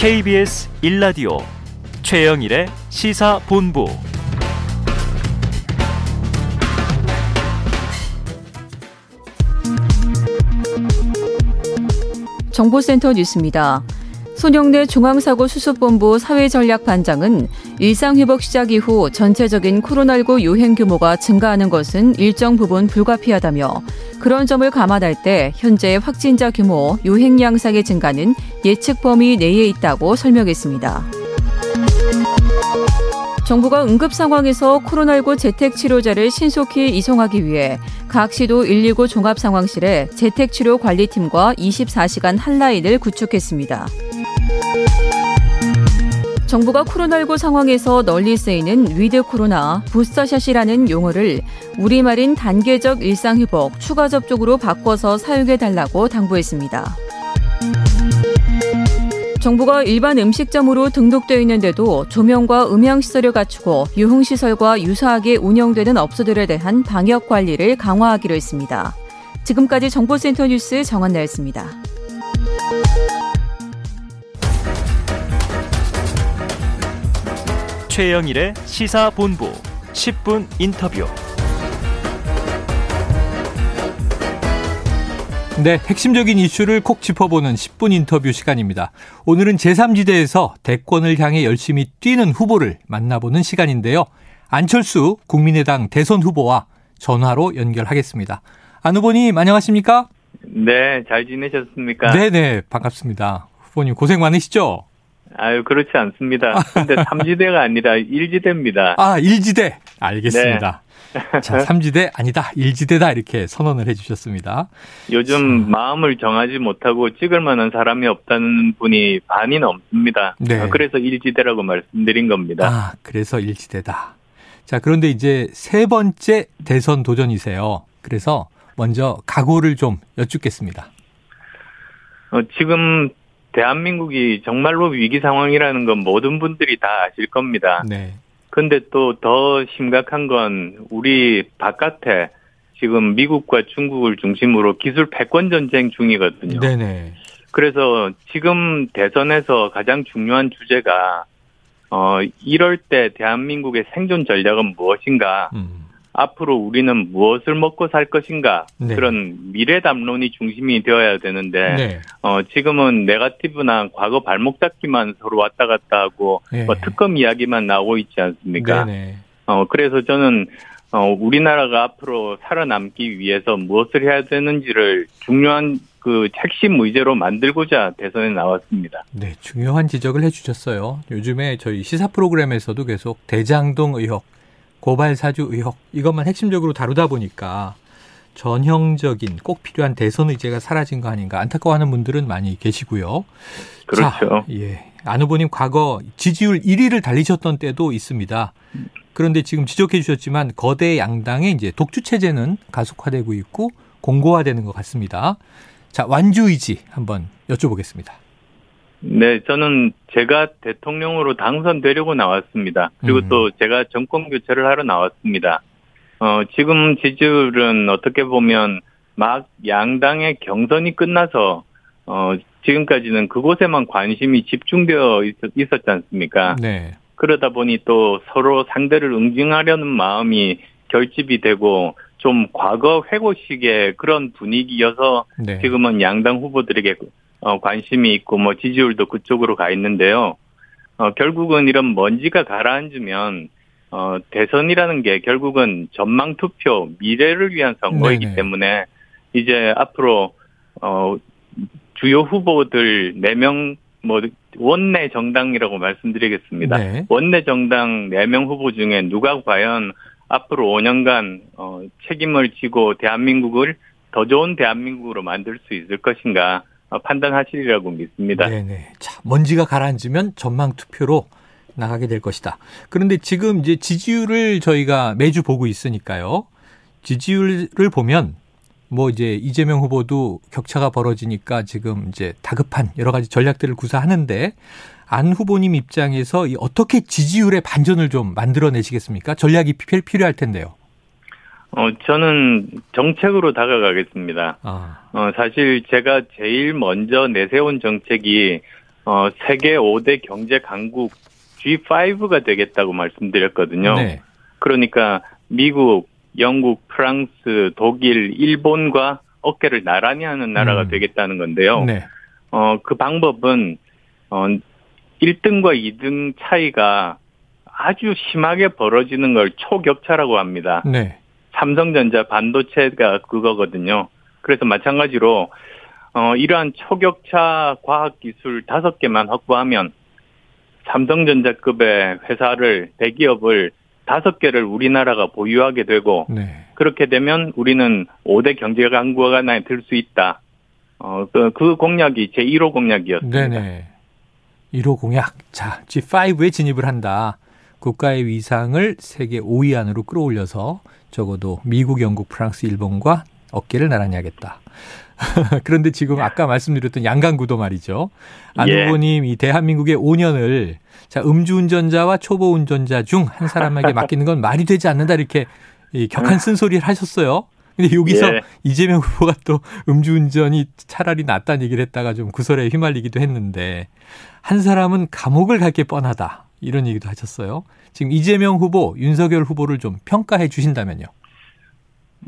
KBS 1라디오 최영일의 시사본부 정보센터 뉴스입니다. 손영래 중앙사고수습본부 사회전략반장은 일상회복 시작 이후 전체적인 코로나19 유행 규모가 증가하는 것은 일정 부분 불가피하다며 그런 점을 감안할 때 현재 확진자 규모, 유행 양상의 증가는 예측 범위 내에 있다고 설명했습니다. 정부가 응급 상황에서 코로나19 재택 치료자를 신속히 이송하기 위해 각 시도 119 종합 상황실에 재택 치료 관리팀과 24시간 핫라인을 구축했습니다. 정부가 코로나19 상황에서 널리 쓰이는 with 코로나, booster shot이라는 용어를 우리말인 단계적 일상회복, 추가 접종으로 바꿔서 사용해달라고 당부했습니다. 정부가 일반 음식점으로 등록되어 있는데도 조명과 음향시설을 갖추고 유흥시설과 유사하게 운영되는 업소들에 대한 방역 관리를 강화하기로 했습니다. 지금까지 정보센터 뉴스 정한나였습니다. 최영일의 시사본부 10분 인터뷰. 네, 핵심적인 이슈를 콕 짚어보는 10분 인터뷰 시간입니다. 오늘은 제3지대에서 대권을 향해 열심히 뛰는 후보를 만나보는 시간인데요. 안철수 국민의당 대선 후보와 전화로 연결하겠습니다. 안 후보님 안녕하십니까? 네, 잘 지내셨습니까? 네네, 반갑습니다. 후보님 고생 많으시죠? 아유, 그렇지 않습니다. 근데 3지대가 아니라 1지대입니다. 아, 1지대. 알겠습니다. 네. 자, 3지대 아니다. 1지대다. 이렇게 선언을 해 주셨습니다. 요즘 자. 마음을 정하지 못하고 찍을 만한 사람이 없다는 분이 반이 넘습니다. 네. 그래서 1지대라고 말씀드린 겁니다. 아, 그래서 1지대다. 자, 그런데 이제 세 번째 대선 도전이세요. 그래서 먼저 각오를 좀 여쭙겠습니다. 어, 지금 대한민국이 정말로 위기 상황이라는 건 모든 분들이 다 아실 겁니다. 네. 근데 또 더 심각한 건 우리 바깥에 지금 미국과 중국을 중심으로 기술 패권 전쟁 중이거든요. 네네. 그래서 지금 대선에서 가장 중요한 주제가 어 이럴 때 대한민국의 생존 전략은 무엇인가? 음. 앞으로 우리는 무엇을 먹고 살 것인가 네. 그런 미래 담론이 중심이 되어야 되는데 네. 어, 지금은 네가티브나 과거 발목 잡기만 서로 왔다 갔다 하고 네. 뭐 특검 이야기만 나오고 있지 않습니까? 네, 네. 어, 그래서 저는 어, 우리나라가 앞으로 살아남기 위해서 무엇을 해야 되는지를 중요한 그 핵심 의제로 만들고자 대선에 나왔습니다. 네, 중요한 지적을 해주셨어요. 요즘에 저희 시사 프로그램에서도 계속 대장동 의혹, 고발 사주 의혹 이것만 핵심적으로 다루다 보니까 전형적인 꼭 필요한 대선 의제가 사라진 거 아닌가 안타까워하는 분들은 많이 계시고요. 그렇죠. 자, 예. 안 후보님 과거 지지율 1위를 달리셨던 때도 있습니다. 그런데 지금 지적해 주셨지만 거대 양당의 이제 독주 체제는 가속화되고 있고 공고화되는 것 같습니다. 자, 완주 의지 한번 여쭤보겠습니다. 네, 저는 제가 대통령으로 당선되려고 나왔습니다. 그리고 음. 또 제가 정권 교체를 하러 나왔습니다. 어, 지금 지지율은 어떻게 보면 막 양당의 경선이 끝나서 어, 지금까지는 그곳에만 관심이 집중되어 있, 었 지 않습니까? 네. 그러다 보니 또 서로 상대를 응징하려는 마음이 결집이 되고 좀 과거 회고식의 그런 분위기여서 네. 지금은 양당 후보들에게 어, 관심이 있고 뭐 지지율도 그쪽으로 가 있는데요. 어, 결국은 이런 먼지가 가라앉으면 어, 대선이라는 게 결국은 전망 투표, 미래를 위한 선거이기 네네. 때문에 이제 앞으로 어, 주요 후보들 4명 뭐 원내 정당이라고 말씀드리겠습니다. 네. 원내 정당 4명 후보 중에 누가 과연 앞으로 5년간 어, 책임을 지고 대한민국을 더 좋은 대한민국으로 만들 수 있을 것인가 어, 판단하시리라고 믿습니다. 네네. 자, 먼지가 가라앉으면 전망 투표로 나가게 될 것이다. 그런데 지금 이제 지지율을 저희가 매주 보고 있으니까요. 지지율을 보면 뭐 이제 이재명 후보도 격차가 벌어지니까 지금 이제 다급한 여러 가지 전략들을 구사하는데 안 후보님 입장에서 어떻게 지지율의 반전을 좀 만들어내시겠습니까? 전략이 필요할 텐데요. 어, 저는 정책으로 다가가겠습니다. 아. 어, 사실 제가 제일 먼저 내세운 정책이, 어, 세계 5대 경제 강국 G5가 되겠다고 말씀드렸거든요. 네. 그러니까 미국, 영국, 프랑스, 독일, 일본과 어깨를 나란히 하는 나라가 음. 되겠다는 건데요. 네. 어, 그 방법은, 어, 1등과 2등 차이가 아주 심하게 벌어지는 걸 초격차라고 합니다. 네. 삼성전자 반도체가 그거거든요. 그래서 마찬가지로, 어, 이러한 초격차 과학기술 다섯 개만 확보하면 삼성전자급의 회사를, 대기업을 다섯 개를 우리나라가 보유하게 되고, 네. 그렇게 되면 우리는 5대 경제 강국가 나에 들 수 있다. 어, 그, 그 공약이 제 1호 공약이었습니다. 네네. 1호 공약. 자, G5에 진입을 한다. 국가의 위상을 세계 5위 안으로 끌어올려서 적어도 미국, 영국, 프랑스, 일본과 어깨를 나란히 하겠다. 그런데 지금 아까 말씀드렸던 양강구도 말이죠. 안 예. 후보님 이 대한민국의 5년을 자 음주운전자와 초보 운전자 중 한 사람에게 맡기는 건 말이 되지 않는다 이렇게 이 격한 쓴소리를 하셨어요. 근데 여기서 예. 이재명 후보가 또 음주운전이 차라리 낫다는 얘기를 했다가 좀 구설에 휘말리기도 했는데 한 사람은 감옥을 갈 게 뻔하다 이런 얘기도 하셨어요. 지금 이재명 후보, 윤석열 후보를 좀 평가해 주신다면요.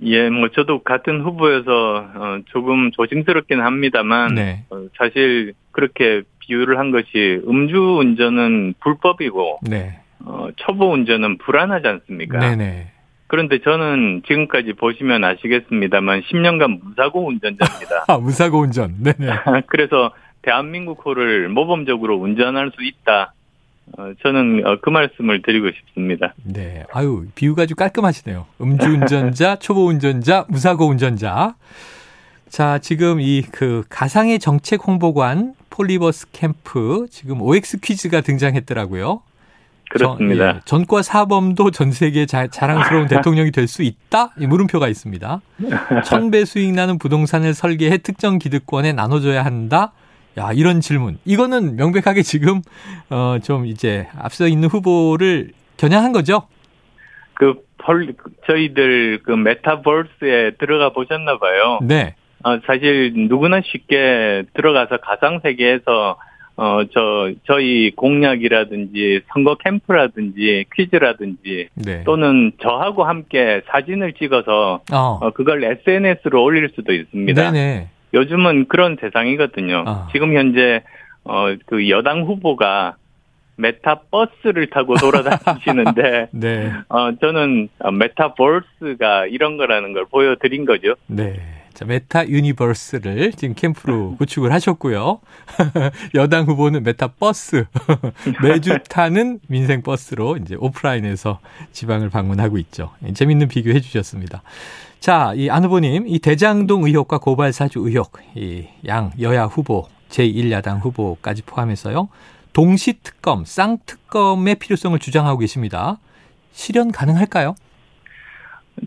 예, 뭐 저도 같은 후보여서 어, 조금 조심스럽긴 합니다만 네, 어, 사실 그렇게 비유를 한 것이 음주운전은 불법이고 네, 어, 초보 운전은 불안하지 않습니까? 네, 네. 그런데 저는 지금까지 보시면 아시겠습니다만 10년간 무사고 운전자입니다. 아 무사고 운전. 네, 네. 그래서 대한민국 호를 모범적으로 운전할 수 있다. 어, 저는 어, 그 말씀을 드리고 싶습니다. 네. 아유, 비유가 아주 깔끔하시네요. 음주운전자, 초보운전자, 무사고 운전자. 자, 지금 이 그 가상의 정책 홍보관 폴리버스 캠프 지금 OX 퀴즈가 등장했더라고요. 그렇습니다. 전, 예, 전과 사범도 전 세계 자, 자랑스러운 대통령이 될 수 있다? 이 물음표가 있습니다. 천배 수익 나는 부동산을 설계해 특정 기득권에 나눠줘야 한다? 야, 이런 질문. 이거는 명백하게 지금, 어, 좀 이제 앞서 있는 후보를 겨냥한 거죠? 그 폴, 저희들 그 메타버스에 들어가 보셨나 봐요. 네. 어, 사실 누구나 쉽게 들어가서 가상 세계에서 어, 저, 저희 공약이라든지 선거 캠프라든지 퀴즈라든지 네. 또는 저하고 함께 사진을 찍어서 어. 어, 그걸 SNS로 올릴 수도 있습니다. 네네. 요즘은 그런 세상이거든요. 아. 지금 현재 어, 그 여당 후보가 메타 버스를 타고 돌아다니시는데 네. 어, 저는 어, 메타 버스가 이런 거라는 걸 보여드린 거죠. 네. 자, meta universe를 지금 캠프로 구축을 하셨고요. 여당 후보는 메타 버스. 매주 타는 민생 버스로 이제 오프라인에서 지방을 방문하고 있죠. 예, 재밌는 비교해 주셨습니다. 자, 이 안 후보님, 이 대장동 의혹과 고발 사주 의혹, 이 양 여야 후보, 제1야당 후보까지 포함해서요. 동시 특검, 쌍특검의 필요성을 주장하고 계십니다. 실현 가능할까요?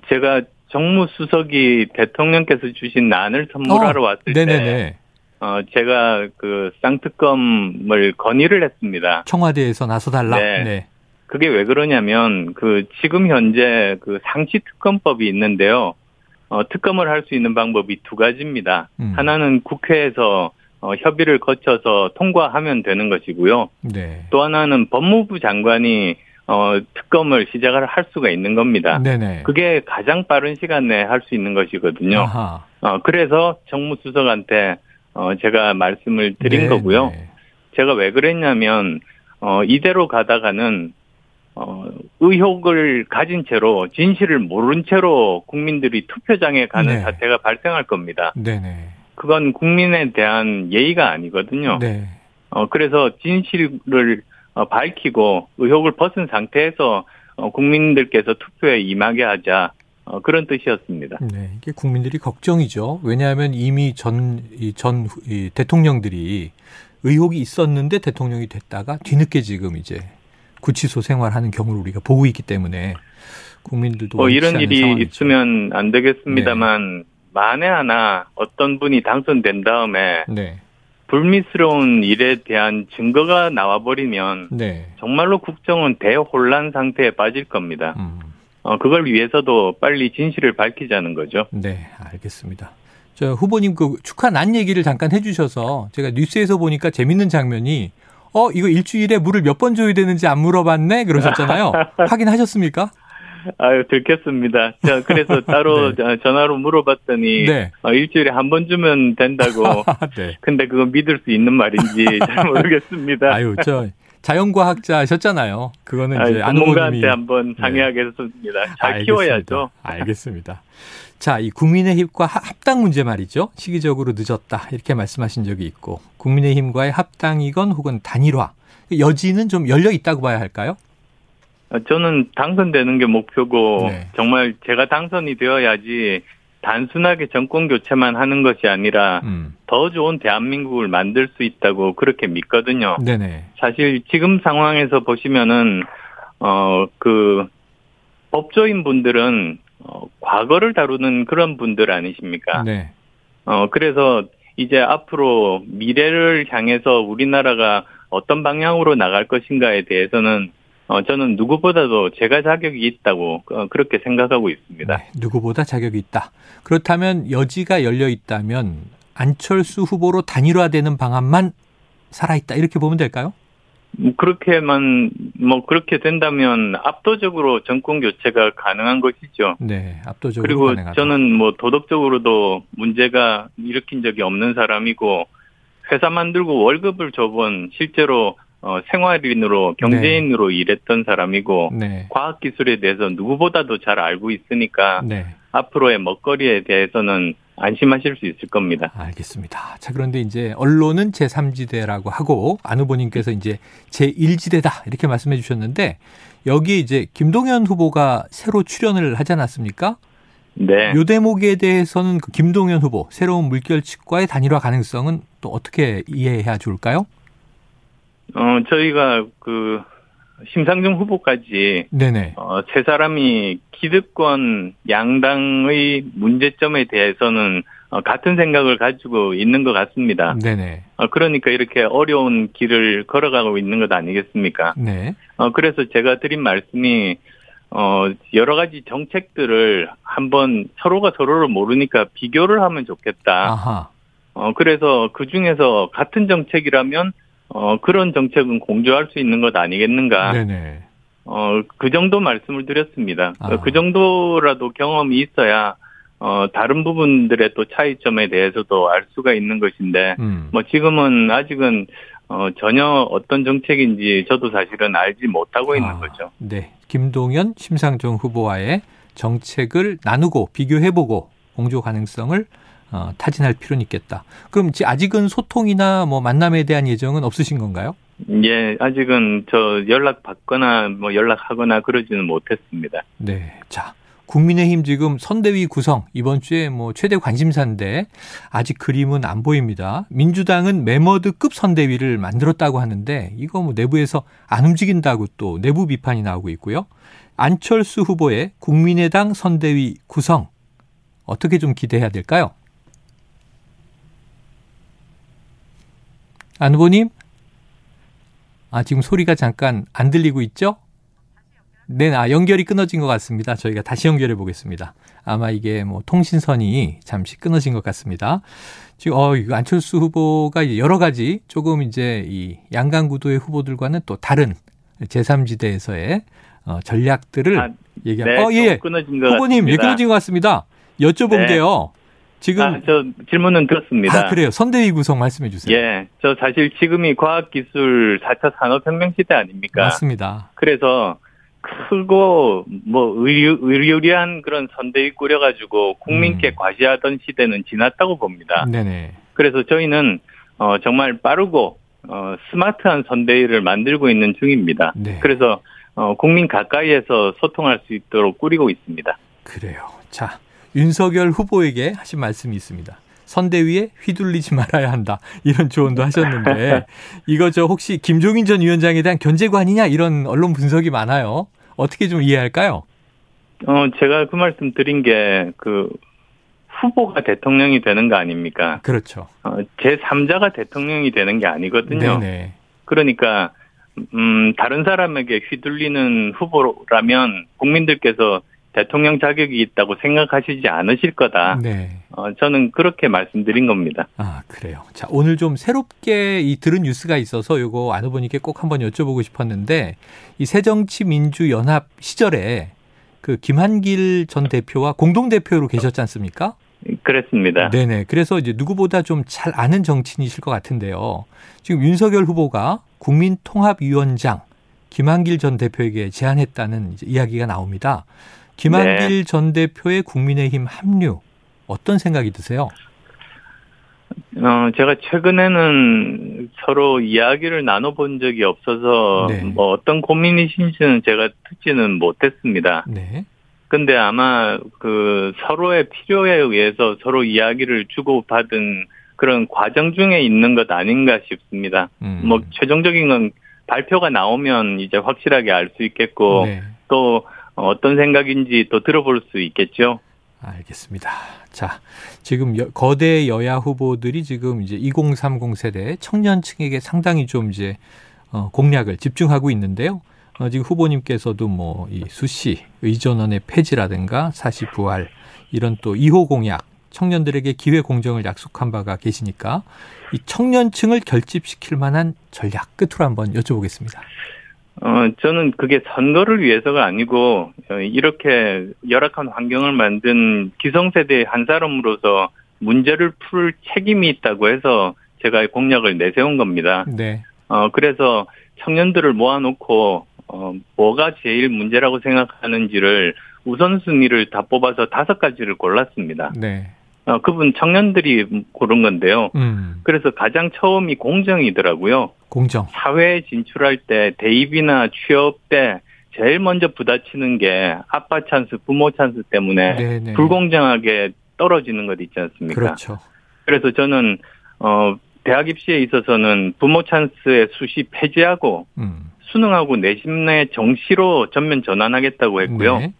제가 정무수석이 대통령께서 주신 난을 선물하러 어, 왔을 때, 네네네. 어, 제가 그 쌍특검을 건의를 했습니다. 청와대에서 나서달라. 네. 네. 그게 왜 그러냐면, 그, 지금 현재 그 상시특검법이 있는데요. 어, 특검을 할 수 있는 방법이 두 가지입니다. 음. 하나는 국회에서 어, 협의를 거쳐서 통과하면 되는 것이고요. 네. 또 하나는 법무부 장관이 어, 특검을 시작을 할 수가 있는 겁니다. 네네. 그게 가장 빠른 시간 내에 할 수 있는 것이거든요. 아하. 어, 그래서 정무수석한테 어, 제가 말씀을 드린 네, 거고요. 네. 제가 왜 그랬냐면 어, 이대로 가다가는 어, 의혹을 가진 채로 진실을 모른 채로 국민들이 투표장에 가는 네. 사태가 발생할 겁니다. 네네. 그건 국민에 대한 예의가 아니거든요. 네. 어, 그래서 진실을 어, 밝히고 의혹을 벗은 상태에서 어, 국민들께서 투표에 임하게 하자. 어, 그런 뜻이었습니다. 네. 이게 국민들이 걱정이죠. 왜냐하면 이미 전, 이 전, 이 대통령들이 의혹이 있었는데 대통령이 됐다가 뒤늦게 지금 이제 구치소 생활하는 경우를 우리가 보고 있기 때문에 국민들도 뭐 이런 일이 상황이죠. 있으면 안 되겠습니다만 만에 하나 어떤 분이 당선된 다음에 네. 불미스러운 일에 대한 증거가 나와버리면 네. 정말로 국정은 대혼란 상태에 빠질 겁니다. 음. 어, 그걸 위해서도 빨리 진실을 밝히자는 거죠. 네, 알겠습니다. 저 후보님 그 축하 난 얘기를 잠깐 해주셔서 제가 뉴스에서 보니까 재밌는 장면이 어 이거 일주일에 물을 몇 번 줘야 되는지 안 물어봤네 그러셨잖아요. 확인하셨습니까? 아유, 들켰습니다. 자, 그래서 따로 네. 전화로 물어봤더니 네. 어, 일주일에 한 번 주면 된다고. 네. 근데 그거 믿을 수 있는 말인지 잘 모르겠습니다. 아유 저 자연과학자셨잖아요. 그거는 이제 아유, 안후보님이 전문가한테 한번 상의하겠습니다. 잘 알겠습니다. 키워야죠. 알겠습니다. 자, 이 국민의힘과 하- 합당 문제 말이죠. 시기적으로 늦었다 이렇게 말씀하신 적이 있고 국민의힘과의 합당이건 혹은 단일화 여지는 좀 열려 있다고 봐야 할까요? 어, 저는 당선되는 게 목표고 네. 정말 제가 당선이 되어야지 단순하게 정권 교체만 하는 것이 아니라 음, 더 좋은 대한민국을 만들 수 있다고 그렇게 믿거든요. 네네. 사실 지금 상황에서 보시면은 어 그 법조인 분들은 어, 과거를 다루는 그런 분들 아니십니까? 네. 어 그래서 이제 앞으로 미래를 향해서 우리나라가 어떤 방향으로 나갈 것인가에 대해서는 어 저는 누구보다도 제가 자격이 있다고 어, 그렇게 생각하고 있습니다. 네, 누구보다 자격이 있다. 그렇다면 여지가 열려 있다면 안철수 후보로 단일화되는 방안만 살아있다 이렇게 보면 될까요? 뭐 그렇게만 뭐 그렇게 된다면 압도적으로 정권 교체가 가능한 것이죠. 네, 압도적으로 그리고 가능하다. 저는 뭐 도덕적으로도 문제가 일으킨 적이 없는 사람이고 회사 만들고 월급을 줘본 실제로 어, 생활인으로 경제인으로 일했던 사람이고 네, 과학기술에 대해서 누구보다도 잘 알고 있으니까 네. 앞으로의 먹거리에 대해서는 안심하실 수 있을 겁니다. 알겠습니다. 자, 그런데 이제 언론은 제3지대라고 하고 안 후보님께서 이제 제1지대다 이렇게 말씀해 주셨는데 여기에 이제 김동연 후보가 새로 출연을 하지 않았습니까? 네. 요 대목에 대해서는 그 김동연 후보 새로운 물결칙과의 단일화 가능성은 또 어떻게 이해해야 좋을까요? 어, 저희가 그 심상정 후보까지 네네. 어, 세 사람이 기득권 양당의 문제점에 대해서는 어, 같은 생각을 가지고 있는 것 같습니다. 네네. 어, 그러니까 이렇게 어려운 길을 걸어가고 있는 것 아니겠습니까? 네. 어, 그래서 제가 드린 말씀이 어, 여러 가지 정책들을 한번 서로가 서로를 모르니까 비교를 하면 좋겠다. 아하. 어, 그래서 그 중에서 같은 정책이라면 어, 그런 정책은 공조할 수 있는 것 아니겠는가. 네네. 어, 그 정도 말씀을 드렸습니다. 아. 그 정도라도 경험이 있어야, 어, 다른 부분들의 또 차이점에 대해서도 알 수가 있는 것인데, 음. 뭐 지금은 아직은, 어, 전혀 어떤 정책인지 저도 사실은 알지 못하고 있는 아, 거죠. 네. 김동연, 심상정 후보와의 정책을 나누고 비교해보고 공조 가능성을 어, 타진할 필요는 있겠다. 그럼 지- 아직은 소통이나 뭐 만남에 대한 예정은 없으신 건가요? 예, 아직은 저 연락 받거나 뭐 연락하거나 그러지는 못했습니다. 네. 자, 국민의힘 지금 선대위 구성 이번 주에 뭐 최대 관심사인데 아직 그림은 안 보입니다. 민주당은 메머드급 선대위를 만들었다고 하는데 이거 뭐 내부에서 안 움직인다고 또 내부 비판이 나오고 있고요. 안철수 후보의 국민의당 선대위 구성 어떻게 좀 기대해야 될까요? 안 후보님? 아, 지금 소리가 잠깐 안 들리고 있죠? 네, 아, 연결이 끊어진 것 같습니다. 저희가 다시 연결해 보겠습니다. 아마 이게 뭐 통신선이 잠시 끊어진 것 같습니다. 지금, 어, 안철수 후보가 여러 가지 조금 이제 이 양강구도의 후보들과는 또 다른 제3지대에서의 어, 전략들을 아, 얘기하고, 네, 어, 예, 좀 끊어진 것 후보님, 예, 같습니다. 끊어진 것 같습니다. 여쭤본 네. 게요. 지금, 아, 저 질문은 들었습니다. 아, 그래요. 선대위 구성 말씀해 주세요. 예, 저 사실 지금이 과학기술 4차 산업혁명 시대 아닙니까? 맞습니다. 그래서 크고 뭐 의리의리한 그런 선대위 꾸려가지고 국민께 음. 과시하던 시대는 지났다고 봅니다. 네네. 그래서 저희는 어, 정말 빠르고 어, 스마트한 선대위를 만들고 있는 중입니다. 네. 그래서 어, 국민 가까이에서 소통할 수 있도록 꾸리고 있습니다. 그래요. 자, 윤석열 후보에게 하신 말씀이 있습니다. 선대위에 휘둘리지 말아야 한다. 이런 조언도 하셨는데, 이거 저 혹시 김종인 전 위원장에 대한 견제구 아니냐? 이런 언론 분석이 많아요. 어떻게 좀 이해할까요? 어, 제가 그 말씀 드린 게 그 후보가 대통령이 되는 거 아닙니까? 그렇죠. 어, 제 3자가 대통령이 되는 게 아니거든요. 네네. 그러니까 음, 다른 사람에게 휘둘리는 후보라면 국민들께서 대통령 자격이 있다고 생각하시지 않으실 거다. 네. 어, 저는 그렇게 말씀드린 겁니다. 아, 그래요. 자, 오늘 좀 새롭게 이 들은 뉴스가 있어서 요거 안 후보님께 꼭 한번 여쭤보고 싶었는데 이 새정치민주연합 시절에 그 김한길 전 대표와 공동대표로 계셨지 않습니까? 그랬습니다. 네네. 그래서 이제 누구보다 좀 잘 아는 정치인이실 것 같은데요. 지금 윤석열 후보가 국민통합위원장 김한길 전 대표에게 제안했다는 이야기가 나옵니다. 김한길 네. 전 대표의 국민의힘 합류 어떤 생각이 드세요? 어, 제가 최근에는 서로 이야기를 나눠본 적이 없어서 네. 뭐 어떤 고민이신지는 제가 듣지는 못했습니다. 네. 근데 아마 그 서로의 필요에 의해서 서로 이야기를 주고받은 그런 과정 중에 있는 것 아닌가 싶습니다. 음. 뭐 최종적인 건 발표가 나오면 이제 확실하게 알 수 있겠고 네. 또 어떤 생각인지 또 들어볼 수 있겠죠. 알겠습니다. 자, 지금 여- 거대 여야 후보들이 지금 이제 2030 세대 청년층에게 상당히 좀 이제 어, 공략을 집중하고 있는데요. 어, 지금 후보님께서도 뭐 이 수시 의전원의 폐지라든가 사시 부활 이런 또 2호 공약 청년들에게 기회 공정을 약속한 바가 계시니까 이 청년층을 결집시킬 만한 전략 끝으로 한번 여쭤보겠습니다. 어, 저는 그게 선거를 위해서가 아니고, 어, 이렇게 열악한 환경을 만든 기성세대의 한 사람으로서 문제를 풀 책임이 있다고 해서 제가 공약을 내세운 겁니다. 네. 어, 그래서 청년들을 모아놓고, 어, 뭐가 제일 문제라고 생각하는지를 우선순위를 다 뽑아서 다섯 가지를 골랐습니다. 네. 어, 그분 청년들이 고른 건데요. 음. 그래서 가장 처음이 공정이더라고요. 공정. 사회에 진출할 때 대입이나 취업 때 제일 먼저 부딪히는 게 아빠 찬스, 부모 찬스 때문에 네, 네. 불공정하게 떨어지는 것 있지 않습니까? 그렇죠. 그래서 저는 어 대학 입시에 있어서는 부모 찬스의 수시 폐지하고 음. 수능하고 내신 내 정시로 전면 전환하겠다고 했고요. 네.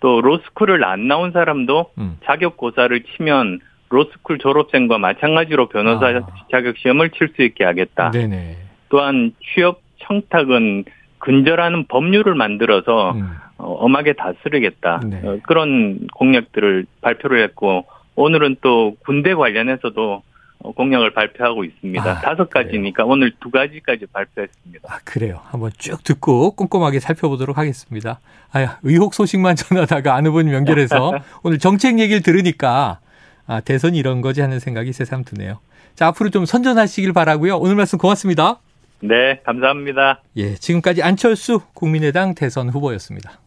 또 로스쿨을 안 나온 사람도 음. 자격 고사를 치면 로스쿨 졸업생과 마찬가지로 변호사 아. 자격 시험을 칠 수 있게 하겠다. 네네. 또한 취업 청탁은 근절하는 법률을 만들어서 음. 어, 엄하게 다스리겠다. 네. 어, 그런 공약들을 발표를 했고 오늘은 또 군대 관련해서도 어, 공약을 발표하고 있습니다. 아, 다섯 가지니까 오늘 두 가지까지 발표했습니다. 아, 그래요. 한번 쭉 듣고 꼼꼼하게 살펴보도록 하겠습니다. 아, 의혹 소식만 전하다가 안 후보님 연결해서 오늘 정책 얘기를 들으니까 아, 대선이 이런 거지 하는 생각이 새삼 드네요. 자, 앞으로 좀 선전하시길 바라고요. 오늘 말씀 고맙습니다. 네, 감사합니다. 예, 지금까지 안철수 국민의당 대선 후보였습니다.